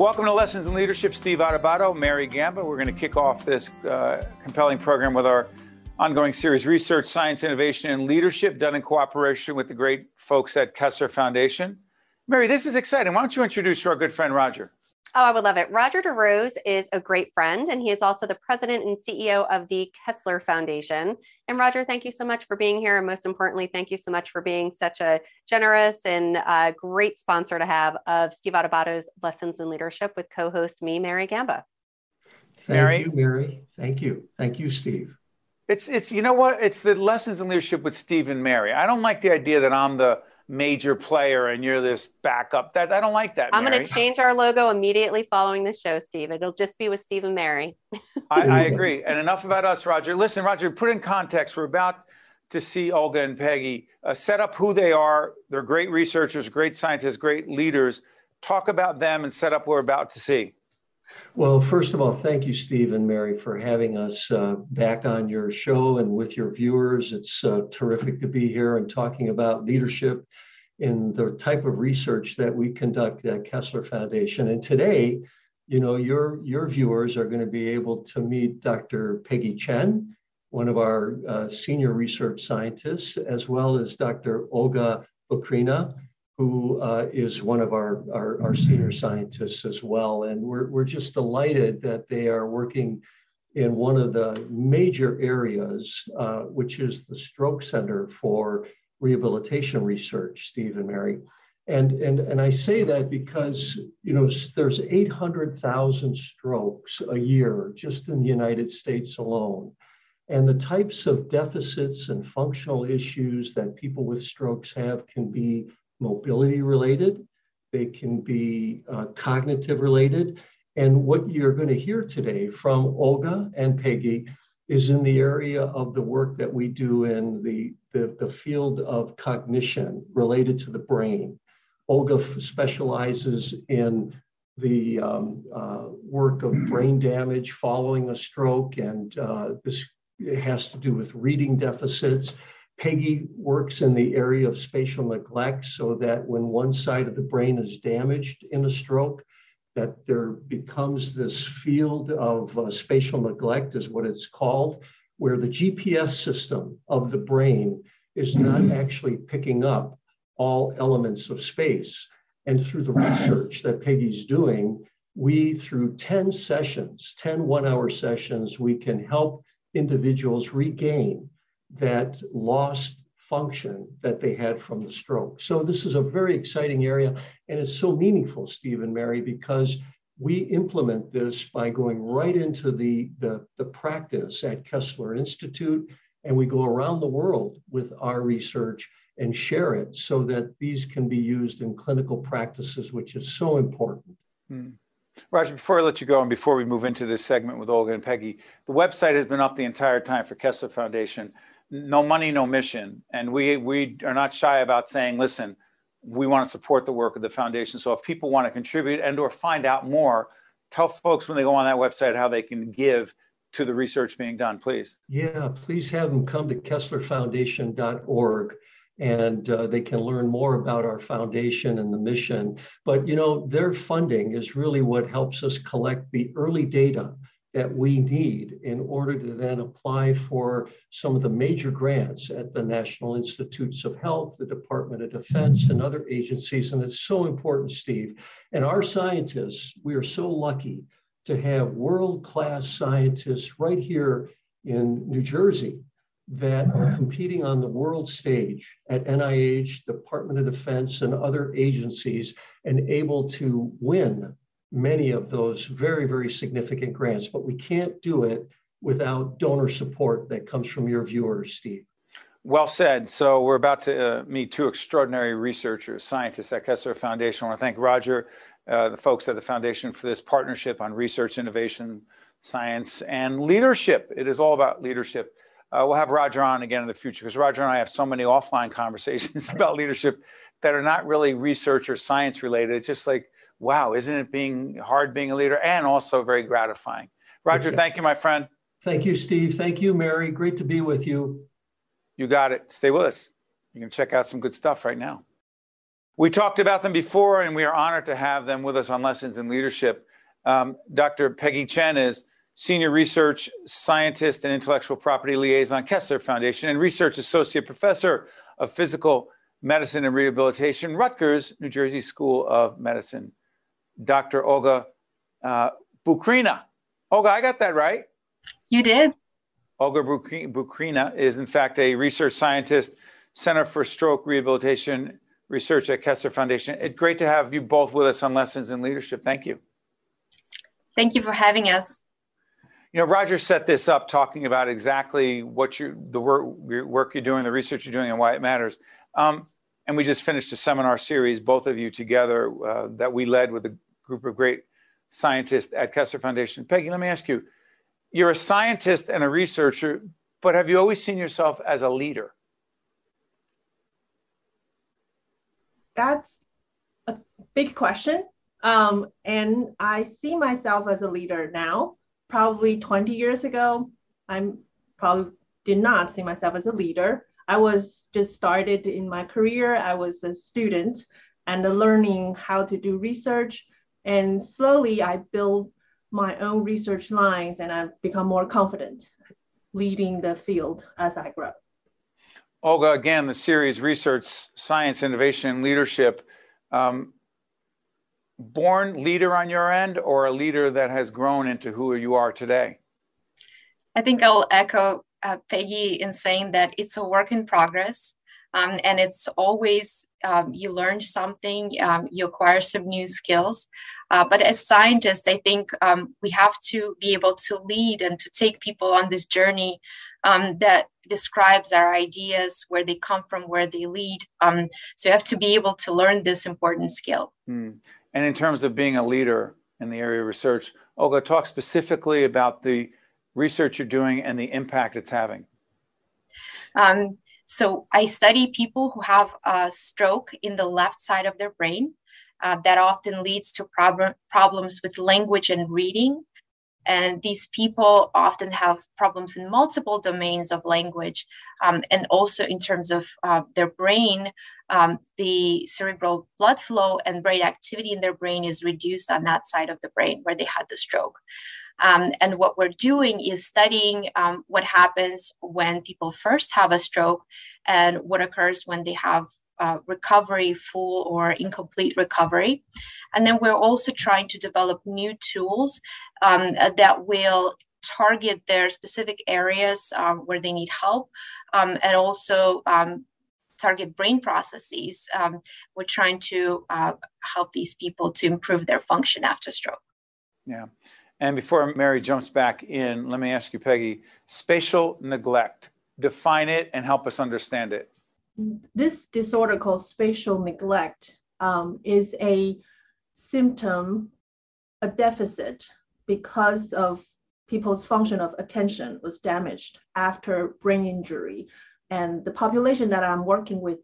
Welcome to Lessons in Leadership. Steve Adubato, Mary Gamba. We're going to kick off this uh, compelling program with our ongoing series, Research, Science, Innovation, and Leadership, done in cooperation with the great folks at Kessler Foundation. Mary, this is exciting. Why don't you introduce our good friend Roger? Oh, I would love it. Roger DeRose is a great friend, and he is also the president and CEO of the Kessler Foundation. And Roger, thank you so much for being here. And most importantly, thank you so much for being such a generous and uh, great sponsor to have of Steve Adubato's Lessons in Leadership with co host me, Mary Gamba. Thank Mary. you, Mary. Thank you. Thank you, Steve. It's, it's, you know what? It's the Lessons in Leadership with Steve and Mary. I don't like the idea that I'm the major player and you're this backup. That I don't like that. I'm going to change our logo immediately following the show, Steve. It'll just be with Steve and Mary. I, I, agree. And enough about us, Roger. Listen, Roger, put in context. We're about to see Olga and Peggy uh, set up who they are. They're great researchers, great scientists, great leaders. Talk about them and set up what we're about to see. Well, first of all, thank you, Steve and Mary, for having us uh, back on your show and with your viewers. It's uh, terrific to be here and talking about leadership in the type of research that we conduct at Kessler Foundation. And today, you know, your, your viewers are going to be able to meet Dr. Peggy Chen, one of our uh, senior research scientists, as well as Dr. Olga Boukrina, who uh, is one of our, our, our, senior scientists as well. And we're, we're just delighted that they are working in one of the major areas, uh, which is the Stroke Center for Rehabilitation Research, Steve and Mary. And, and, and I say that because, you know, there's 800,000 strokes a year just in the United States alone. And the types of deficits and functional issues that people with strokes have can be mobility related, they can be uh, cognitive related. And what you're going to hear today from Olga and Peggy is in the area of the work that we do in the, the, the field of cognition related to the brain. Olga specializes in the um, uh, work of brain damage following a stroke, and uh, this has to do with reading deficits. Peggy works in the area of spatial neglect so that when one side of the brain is damaged in a stroke, that there becomes this field of uh, spatial neglect is what it's called, where the GPS system of the brain is not actually picking up all elements of space. And through the research that Peggy's doing, we, through 10 sessions, 10 one hour sessions, we can help individuals regain that lost function that they had from the stroke. So this is a very exciting area and it's so meaningful, Steve and Mary, because we implement this by going right into the, the, the practice at Kessler Institute and we go around the world with our research and share it so that these can be used in clinical practices, which is so important. Hmm. Roger, before I let you go and before we move into this segment with Olga and Peggy, the website has been up the entire time for Kessler Foundation no money, no mission. And we, we are not shy about saying, listen, we want to support the work of the foundation. So if people want to contribute and or find out more, tell folks when they go on that website how they can give to the research being done, please. Yeah, please have them come to kesslerfoundation.org and uh, they can learn more about our foundation and the mission. But you know, their funding is really what helps us collect the early data that we need in order to then apply for some of the major grants at the National Institutes of Health, the Department of Defense, and other agencies. And it's so important, Steve. And our scientists, we are so lucky to have world class scientists right here in New Jersey that are competing on the world stage at NIH, Department of Defense, and other agencies, and able to win many of those very, very significant grants, but we can't do it without donor support that comes from your viewers, Steve. Well said. So we're about to uh, meet two extraordinary researchers, scientists at Kessler Foundation. I want to thank Roger, uh, the folks at the foundation for this partnership on research, innovation, science, and leadership. It is all about leadership. Uh, we'll have Roger on again in the future because Roger and I have so many offline conversations about leadership that are not really research or science related. It's just like wow, isn't it being hard being a leader and also very gratifying? Roger, exactly. thank you, my friend. Thank you, Steve. Thank you, Mary. Great to be with you. You got it. Stay with us. You can check out some good stuff right now. We talked about them before, and we are honored to have them with us on Lessons in Leadership. Um, Dr. Peggy Chen is Senior Research Scientist and Intellectual Property Liaison, Kessler Foundation, and Research Associate Professor of Physical Medicine and Rehabilitation, Rutgers, New Jersey School of Medicine. Dr. Olga uh, Boukrina. Olga, I got that right? You did. Olga Boukrina is, in fact, a research scientist, Center for Stroke Rehabilitation Research at Kessler Foundation. It's great to have you both with us on Lessons in Leadership. Thank you. Thank you for having us. You know, Roger set this up talking about exactly what you the work work you're doing, the research you're doing, and why it matters. Um, and we just finished a seminar series, both of you together, uh, that we led with a group of great scientists at Kessler Foundation. Peggy, let me ask you: You're a scientist and a researcher, but have you always seen yourself as a leader? that's a big question. Um, and I see myself as a leader now. Probably 20 years ago, I'm probably did not see myself as a leader. I was just started in my career. I was a student and learning how to do research. And slowly I built my own research lines and I've become more confident leading the field as I grow. Olga, again, the series Research, Science, Innovation, and Leadership. Um, born leader on your end or a leader that has grown into who you are today? I think I'll echo uh, Peggy in saying that it's a work in progress. Um, and it's always um, you learn something, um, you acquire some new skills. Uh, but as scientists, I think um, we have to be able to lead and to take people on this journey um, that describes our ideas, where they come from, where they lead. Um, so you have to be able to learn this important skill. Mm. And in terms of being a leader in the area of research, Olga, talk specifically about the research you're doing and the impact it's having. Um, so I study people who have a stroke in the left side of their brain. Uh, that often leads to problem, problems with language and reading. And these people often have problems in multiple domains of language. Um, and also in terms of uh, their brain, um, the cerebral blood flow and brain activity in their brain is reduced on that side of the brain where they had the stroke. Um, and what we're doing is studying um, what happens when people first have a stroke and what occurs when they have uh, recovery, full or incomplete recovery. And then we're also trying to develop new tools um, uh, that will target their specific areas um, where they need help um, and also um, target brain processes. Um, we're trying to uh, help these people to improve their function after stroke. Yeah. And before Mary jumps back in, let me ask you, Peggy, spatial neglect, define it and help us understand it. This disorder called spatial neglect um, is a symptom, a deficit because of people's function of attention was damaged after brain injury. And the population that I'm working with,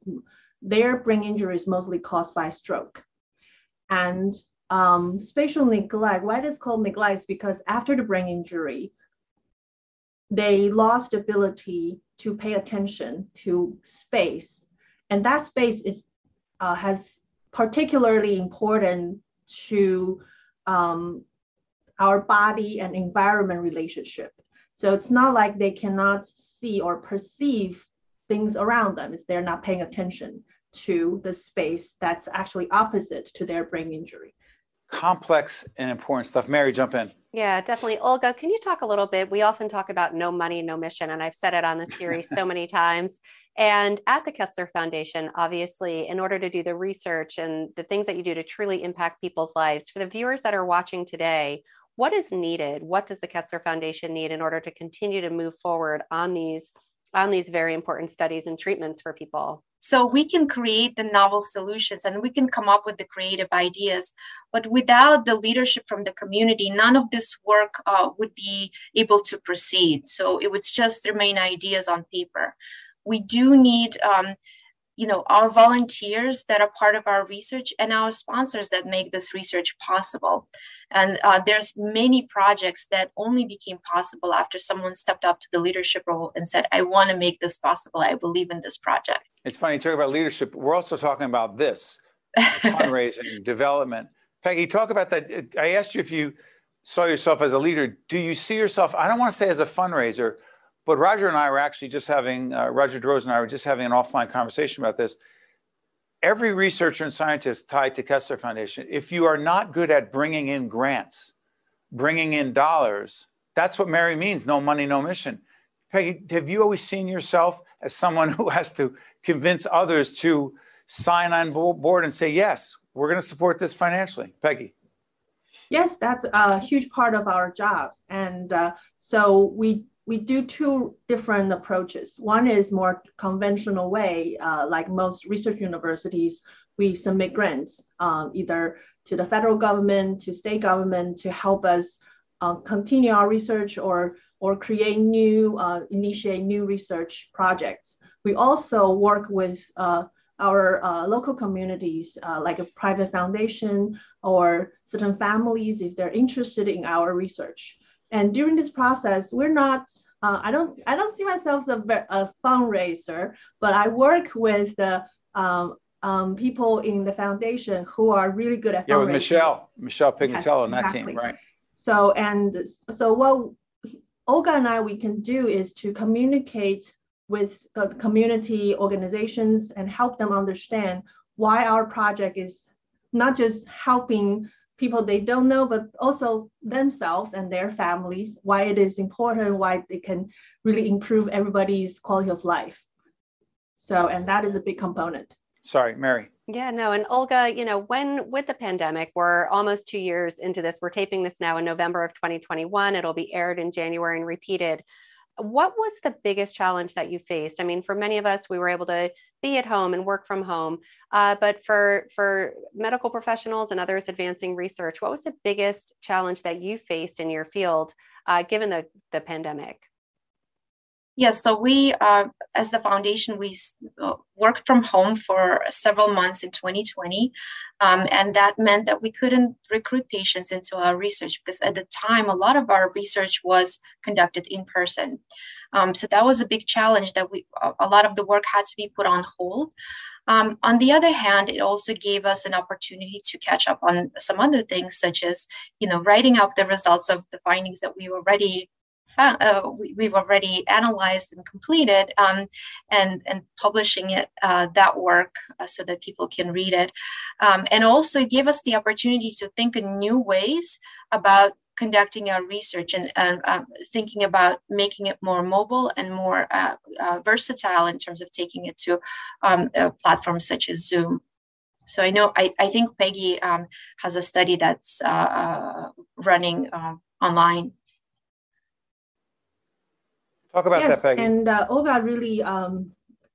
their brain injury is mostly caused by stroke. And um, spatial neglect, why it is called neglect is because after the brain injury, they lost the ability to pay attention to space. And that space is uh, has particularly important to um, our body and environment relationship. So it's not like they cannot see or perceive things around them. It's they're not paying attention to the space that's actually opposite to their brain injury. Complex and important stuff. Mary, jump in. Yeah, definitely. Olga, can you talk a little bit? We often talk about no money, no mission, and I've said it on the series so many times. And at the Kessler Foundation, obviously, in order to do the research and the things that you do to truly impact people's lives, for the viewers that are watching today, what is needed? What does the Kessler Foundation need in order to continue to move forward on these on these very important studies and treatments for people? So we can create the novel solutions and we can come up with the creative ideas. But without the leadership from the community, none of this work uh, would be able to proceed. So it would just remain ideas on paper. We do need um, you know our volunteers that are part of our research and our sponsors that make this research possible and uh, there's many projects that only became possible after someone stepped up to the leadership role and said i want to make this possible i believe in this project it's funny you talk about leadership we're also talking about this fundraising, development. Peggy, talk about that. I asked you if you saw yourself as a leader. Do you see yourself, I don't want to say as a fundraiser, but Roger and I were actually just having, uh, Roger DeRose and I were just having an offline conversation about this. Every researcher and scientist tied to Kessler Foundation, if you are not good at bringing in grants, bringing in dollars, that's what Mary means no money, no mission. Peggy, have you always seen yourself as someone who has to convince others to sign on board and say, yes, we're going to support this financially? Peggy. Yes, that's a huge part of our jobs. And uh, so we we do two different approaches. One is more conventional way, uh, like most research universities, we submit grants um, either to the federal government, to state government to help us uh, continue our research or or create new, uh, initiate new research projects. We also work with uh, our uh, local communities, uh, like a private foundation or certain families, if they're interested in our research. And during this process, we're not, uh, I don't, I don't see myself as a, a fundraiser, but I work with the um, um, people in the foundation who are really good at yeah, with Michelle, Michelle Pignatello yes, on that team, right? So and so what Olga and I we can do is to communicate with the community organizations and help them understand why our project is not just helping people they don't know, but also themselves and their families, why it is important, why they can really improve everybody's quality of life. So, and that is a big component. Sorry, Mary. Yeah, no. And Olga, you know, when with the pandemic, we're almost two years into this. We're taping this now in November of 2021. It'll be aired in January and repeated what was the biggest challenge that you faced i mean for many of us we were able to be at home and work from home uh, but for for medical professionals and others advancing research what was the biggest challenge that you faced in your field uh, given the, the pandemic Yes, so we, uh, as the foundation, we uh, worked from home for several months in 2020. Um, and that meant that we couldn't recruit patients into our research because at the time, a lot of our research was conducted in person. Um, so that was a big challenge that we, a lot of the work had to be put on hold. Um, on the other hand, it also gave us an opportunity to catch up on some other things, such as, you know, writing up the results of the findings that we already found, uh, we, have already analyzed and completed um, and, and publishing it, uh, that work uh, so that people can read it. Um, and also give us the opportunity to think in new ways about conducting our research and, and um, thinking about making it more mobile and more uh, uh, versatile in terms of taking it to um, platforms such as Zoom. So I know I, I think Peggy um, has a study that's uh, running online Talk about yes, that, Peggy. And uh, Olga really um,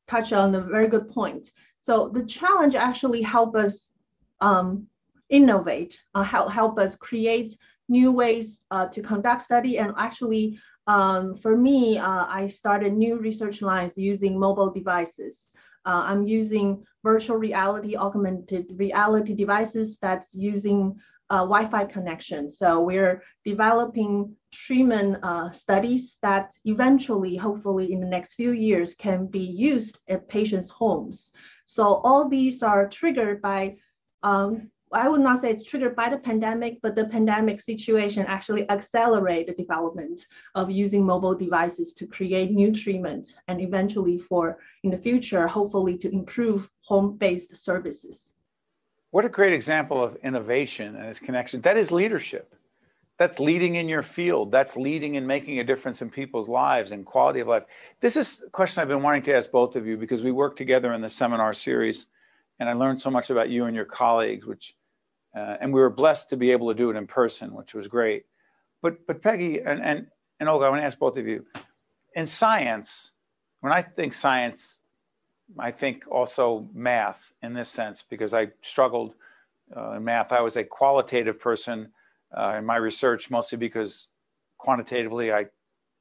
touched on a very good point. So the challenge actually help us um, innovate, uh, help, help us create new ways uh, to conduct study. And actually, um, for me, uh, I started new research lines using mobile devices. Uh, I'm using virtual reality, augmented reality devices that's using uh, Wi-Fi connection. So we're developing treatment uh, studies that eventually, hopefully in the next few years, can be used at patients' homes. So all these are triggered by, um, I would not say it's triggered by the pandemic, but the pandemic situation actually accelerate the development of using mobile devices to create new treatment and eventually for, in the future, hopefully to improve home-based services. What a great example of innovation and its connection. That is leadership. That's leading in your field. That's leading and making a difference in people's lives and quality of life. This is a question I've been wanting to ask both of you because we work together in the seminar series, and I learned so much about you and your colleagues, which, uh, and we were blessed to be able to do it in person, which was great. But, but Peggy and, and, and Olga, I want to ask both of you. In science, when I think science, I think also math in this sense because I struggled uh, in math. I was a qualitative person uh, in my research, mostly because quantitatively I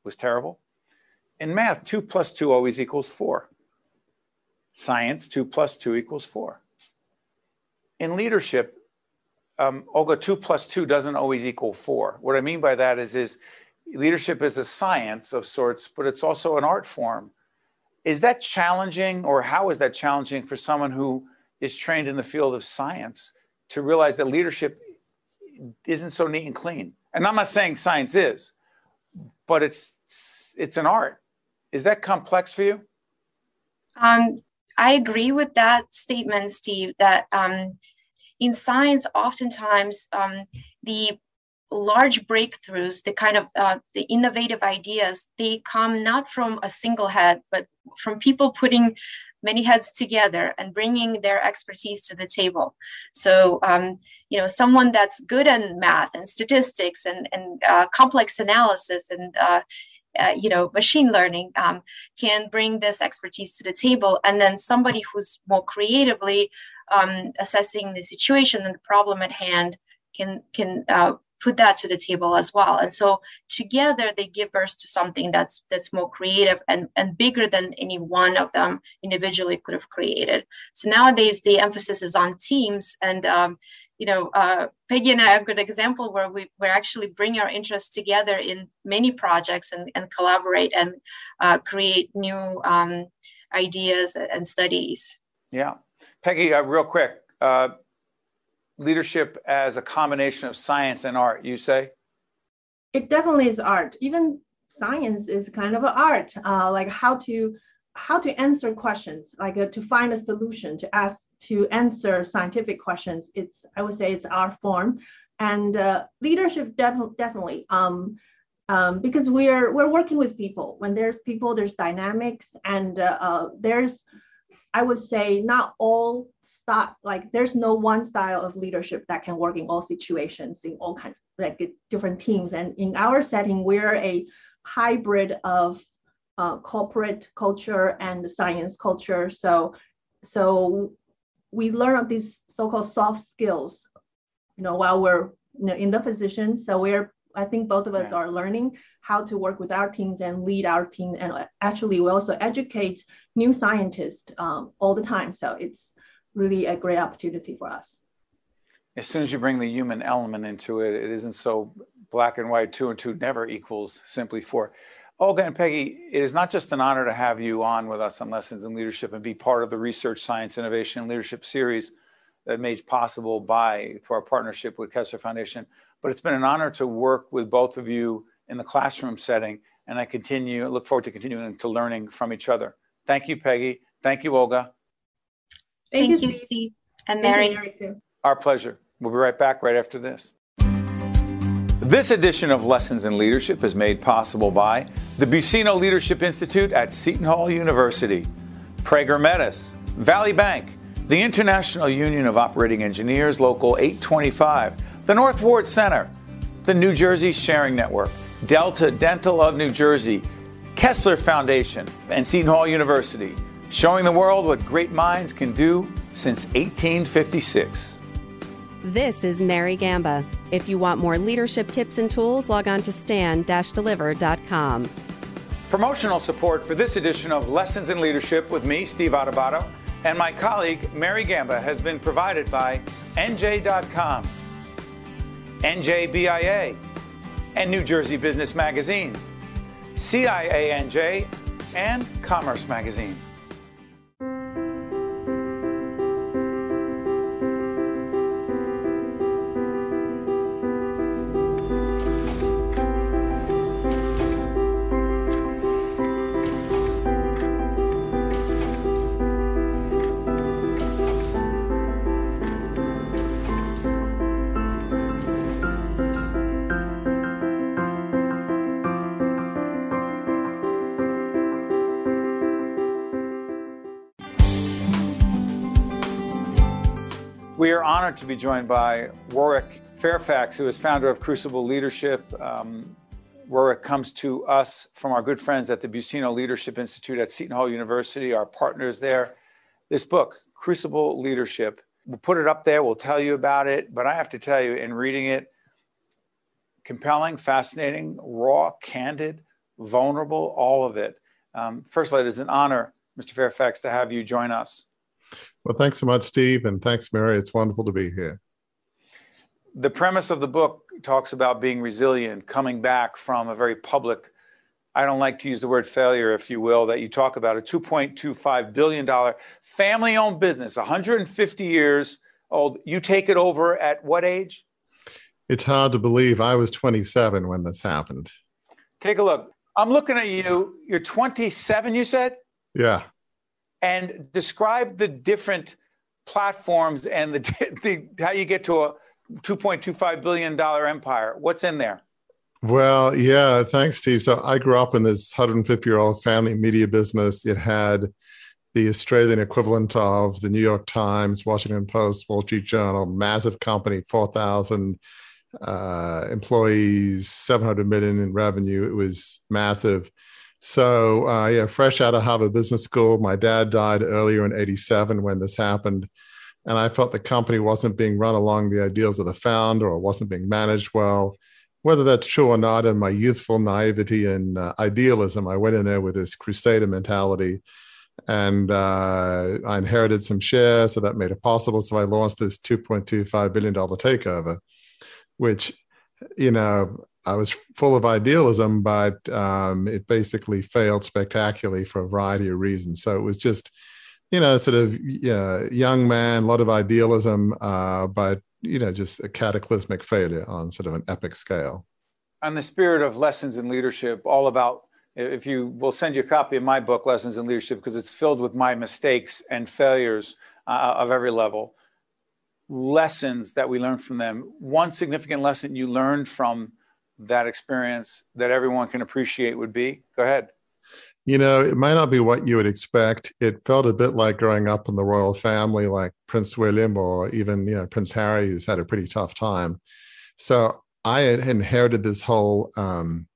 was terrible. In math, two plus two always equals four. Science, two plus two equals four. In leadership, um, Olga, two plus two doesn't always equal four. What I mean by that is, is leadership is a science of sorts, but it's also an art form is that challenging or how is that challenging for someone who is trained in the field of science to realize that leadership isn't so neat and clean. And I'm not saying science is, but it's it's an art. Is that complex for you? Um, I agree with that statement, Steve. That um, in science, oftentimes um, the large breakthroughs, the kind of uh, the innovative ideas, they come not from a single head, but from people putting many heads together and bringing their expertise to the table. So, um, you know, someone that's good at math and statistics and, and uh, complex analysis and, uh, uh, you know, machine learning um, can bring this expertise to the table. And then somebody who's more creatively um, assessing the situation and the problem at hand can can uh, put that to the table as well. And so together they give birth to something that's that's more creative and and bigger than any one of them individually could have created. So nowadays the emphasis is on teams and um, you know uh, peggy and i have a good example where we we actually bring our interests together in many projects and, and collaborate and uh, create new um, ideas and studies. Yeah peggy uh, real quick uh, leadership as a combination of science and art, you say? It definitely is art. Even science is kind of an art, uh, like how to how to answer questions, like uh, to find a solution, to ask, to answer scientific questions. It's I would say it's our form, and uh, leadership def- definitely. Um, um, because we're we're working with people. When there's people, there's dynamics, and uh, uh, there's I would say not all style, like there's no one style of leadership that can work in all situations, in all kinds, like different teams. And in our setting, we're a hybrid of uh, corporate culture and science culture. So, so we learn these so-called soft skills, you know, while we're in the position. So we're I think both of us yeah. are learning how to work with our teams and lead our team. And actually, we also educate new scientists um, all the time. So it's really a great opportunity for us. As soon as you bring the human element into it, it isn't so black and white. Two and two never equals simply four. Olga and Peggy, it is not just an honor to have you on with us on Lessons in Leadership and be part of the Research, Science, Innovation, and Leadership series that made possible by through our partnership with Kessler Foundation but it's been an honor to work with both of you in the classroom setting. And I continue, look forward to continuing to learning from each other. Thank you, Peggy. Thank you, Olga. Thank, Thank you, Steve. And Mary. Our pleasure. We'll be right back right after this. This edition of Lessons in Leadership is made possible by the Buccino Leadership Institute at Seton Hall University, Prager Metis, Valley Bank, the International Union of Operating Engineers, Local 825, the North Ward Center, the New Jersey Sharing Network, Delta Dental of New Jersey, Kessler Foundation, and Seton Hall University, showing the world what great minds can do since 1856. This is Mary Gamba. If you want more leadership tips and tools, log on to stand-deliver.com. Promotional support for this edition of Lessons in Leadership with me, Steve Adubato, and my colleague, Mary Gamba, has been provided by NJ.com NJBIA, and New Jersey Business Magazine, CIANJ, and Commerce Magazine. We are honored to be joined by Warwick Fairfax, who is founder of Crucible Leadership. Um, Warwick comes to us from our good friends at the Buccino Leadership Institute at Seton Hall University, our partners there. This book, Crucible Leadership, we'll put it up there, we'll tell you about it. But I have to tell you, in reading it, compelling, fascinating, raw, candid, vulnerable, all of it. Um, first of all, it is an honor, Mr. Fairfax, to have you join us. Well, thanks so much, Steve, and thanks, Mary. It's wonderful to be here. The premise of the book talks about being resilient, coming back from a very public I don't like to use the word failure, if you will, that you talk about a $2.25 billion family owned business, 150 years old. You take it over at what age? It's hard to believe I was 27 when this happened. Take a look. I'm looking at you. You're 27, you said? Yeah. And describe the different platforms and the, the how you get to a 2.25 billion dollar empire. What's in there? Well, yeah, thanks, Steve. So I grew up in this 150 year old family media business. It had the Australian equivalent of the New York Times, Washington Post, Wall Street Journal, massive company, 4,000 uh, employees, 700 million in revenue. It was massive. So, uh, yeah, fresh out of Harvard Business School, my dad died earlier in 87 when this happened. And I felt the company wasn't being run along the ideals of the founder or wasn't being managed well whether that's true or not, in my youthful naivety and uh, idealism, I went in there with this crusader mentality. And uh, I inherited some shares, so that made it possible. So I launched this $2.25 billion takeover, which, you know, I was full of idealism, but um, it basically failed spectacularly for a variety of reasons. So it was just, you know, sort of uh, young man, a lot of idealism, uh, but you know, just a cataclysmic failure on sort of an epic scale. On the spirit of lessons in leadership, all about if you will send you a copy of my book, Lessons in Leadership, because it's filled with my mistakes and failures uh, of every level. Lessons that we learn from them. One significant lesson you learned from that experience that everyone can appreciate would be go ahead you know, it might not be what you would expect. It felt a bit like growing up in the royal family, like Prince William or even, you know, Prince Harry, who's had a pretty tough time. So I had inherited this whole um,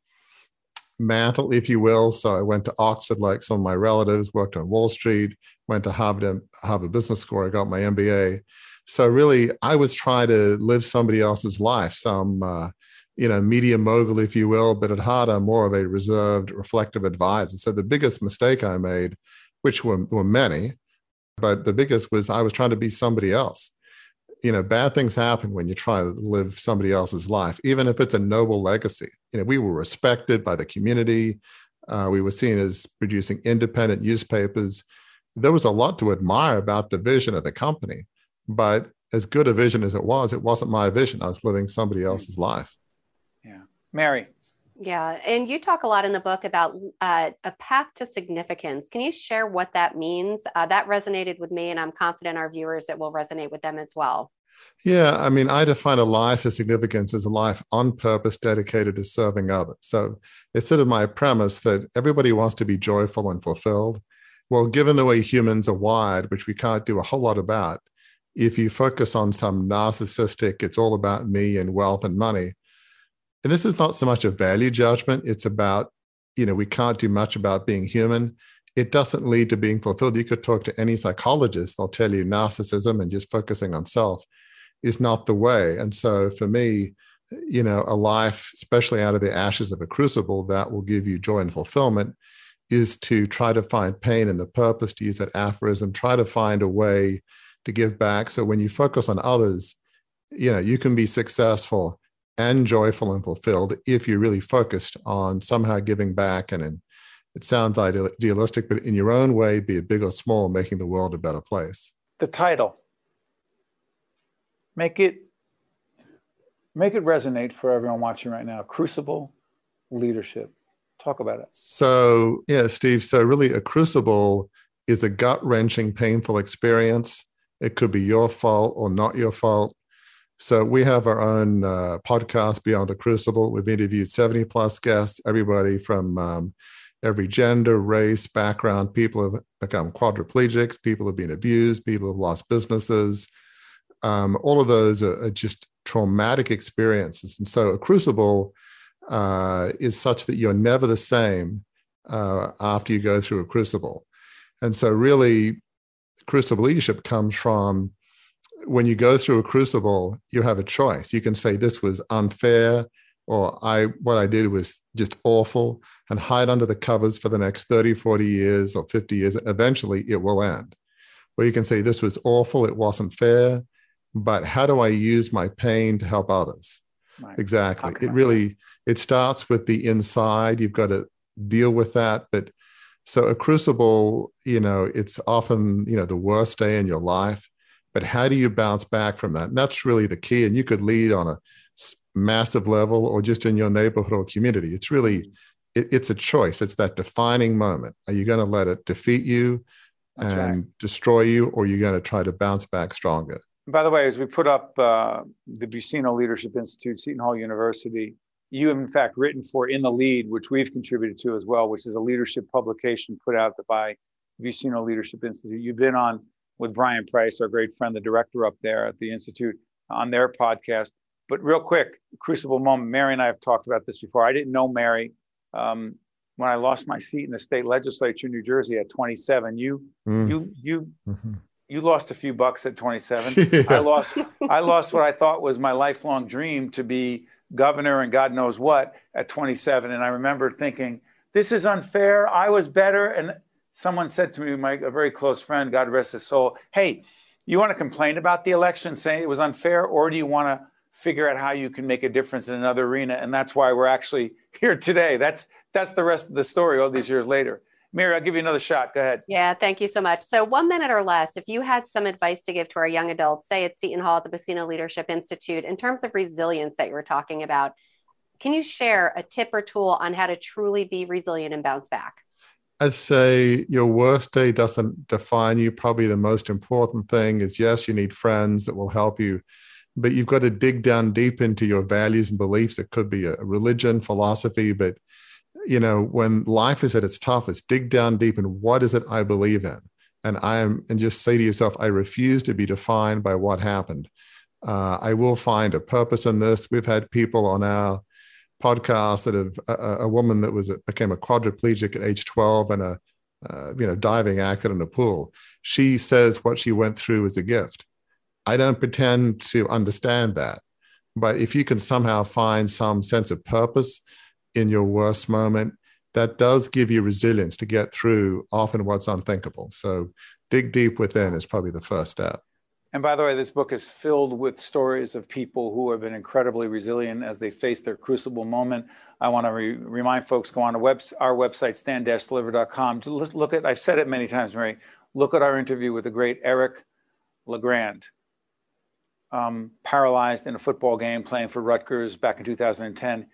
mantle, if you will. So I went to Oxford, like some of my relatives, worked on Wall Street, went to Harvard, Harvard Business School, I got my MBA. So really, I was trying to live somebody else's life, some uh, you know, media mogul, if you will, but at heart, I'm more of a reserved, reflective advisor. So the biggest mistake I made, which were, were many, but the biggest was I was trying to be somebody else. You know, bad things happen when you try to live somebody else's life, even if it's a noble legacy. You know, we were respected by the community. Uh, we were seen as producing independent newspapers. There was a lot to admire about the vision of the company, but as good a vision as it was, it wasn't my vision. I was living somebody else's life. Mary. Yeah, and you talk a lot in the book about uh, a path to significance. Can you share what that means? Uh, that resonated with me, and I'm confident our viewers it will resonate with them as well. Yeah, I mean, I define a life of significance as a life on purpose dedicated to serving others. So it's sort of my premise that everybody wants to be joyful and fulfilled. Well, given the way humans are wired, which we can't do a whole lot about, if you focus on some narcissistic, it's all about me and wealth and money, and this is not so much a value judgment, it's about, you know, we can't do much about being human. It doesn't lead to being fulfilled. You could talk to any psychologist, they'll tell you narcissism and just focusing on self is not the way. And so for me, you know, a life, especially out of the ashes of a crucible, that will give you joy and fulfillment is to try to find pain and the purpose, to use that aphorism, try to find a way to give back. So when you focus on others, you know, you can be successful and joyful and fulfilled if you're really focused on somehow giving back. And in, it sounds idealistic but in your own way be it big or small making the world a better place. The title. Make it make it resonate for everyone watching right now. Crucible leadership. Talk about it. So yeah steve so really a crucible is a gut-wrenching painful experience. It could be your fault or not your fault so we have our own uh, podcast, Beyond the Crucible. We've interviewed 70 plus guests, everybody from um, every gender, race, background. People have become quadriplegics, people have been abused, people have lost businesses. Um, all of those are, are, just traumatic experiences. And so a crucible uh, is such that you're never the same uh, after you go through a crucible. And so, really, crucible leadership comes from when you go through a crucible, you have a choice. You can say this was unfair, or I what I did was just awful, and hide under the covers for the next 30, 40 years or 50 years. Eventually, it will end. Or you can say this was awful, it wasn't fair, but how do I use my pain to help others? Right. Exactly. It really it starts with the inside. You've got to deal with that. But so a crucible, you know, it's often, you know, the worst day in your life. But how do you bounce back from that? And that's really the key. And you could lead on a massive level or just in your neighborhood or community. It's really, it, it's a choice. It's that defining moment. Are you going to let it defeat you That's and right. destroy you, or are you going to try to bounce back stronger? By the way, as we put up uh, the Buccino Leadership Institute, Seton Hall University, you have in fact written for In the Lead, which we've contributed to as well, which is a leadership publication put out by Buccino Leadership Institute. You've been on with Brian Price, our great friend, the director up there at the Institute, on their podcast. But real quick, crucible moment. Mary and I have talked about this before. I didn't know Mary um, when I lost my seat in the state legislature in New Jersey at 27. You, Mm. you, you Mhm. you lost a few bucks at 27. Yeah. I lost I lost what I thought was my lifelong dream to be governor and God knows what at 27 and I remember thinking this is unfair. I was better and someone said to me my a very close friend God rest his soul, "Hey, you want to complain about the election saying it was unfair or do you want to figure out how you can make a difference in another arena?" And that's why we're actually here today. That's that's the rest of the story all these years later. Mary, I'll give you another shot. Go ahead. Yeah, thank you so much. So, one minute or less, if you had some advice to give to our young adults, say at Seton Hall at the Buccino Leadership Institute, in terms of resilience that you were talking about, can you share a tip or tool on how to truly be resilient and bounce back? I'd say your worst day doesn't define you. Probably the most important thing is yes, you need friends that will help you, but you've got to dig down deep into your values and beliefs. It could be a religion, philosophy, but you know, when life is at its toughest, dig down deep in what is it I believe in, and I am, and just say to yourself, I refuse to be defined by what happened. Uh, I will find a purpose in this. We've had people on our podcast that have a, a woman that was a, became a quadriplegic at age 12 and a uh, you know diving accident in a pool. She says what she went through is a gift. I don't pretend to understand that, but if you can somehow find some sense of purpose in your worst moment, that does give you resilience to get through often what's unthinkable. So dig deep within is probably the first step. And by the way, this book is filled with stories of people who have been incredibly resilient as they face their crucible moment. I want to re- remind folks go on to web- our website, stand-deliver.com. To look at, I've said it many times, Mary, look at our interview with the great Eric LeGrand, um, paralyzed in a football game playing for Rutgers back in 2010.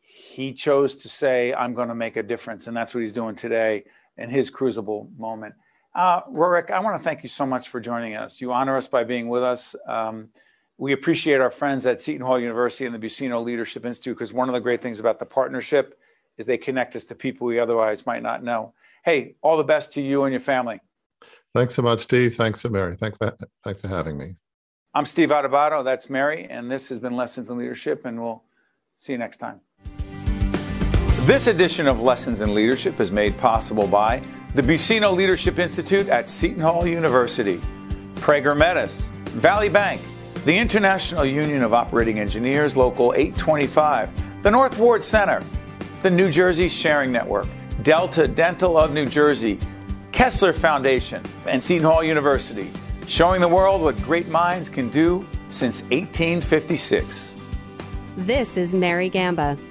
He chose to say, I'm going to make a difference. And that's what he's doing today in his crucible moment. Uh, I want to thank you so much for joining us. You honor us by being with us. Um, we appreciate our friends at Seton Hall University and the Buccino Leadership Institute because one of the great things about the partnership is they connect us to people we otherwise might not know. Hey, all the best to you and your family. Thanks so much, Steve. Thanks to Mary. Thanks for, thanks for having me. I'm Steve Adubato. That's Mary. And this has been Lessons in Leadership. And we'll see you next time. This edition of Lessons in Leadership is made possible by the Buccino Leadership Institute at Seton Hall University, Prager Metis, Valley Bank, the International Union of Operating Engineers, Local 825, the North Ward Center, the New Jersey Sharing Network, Delta Dental of New Jersey, Kessler Foundation, and Seton Hall University, showing the world what great minds can do since 1856. This is Mary Gamba.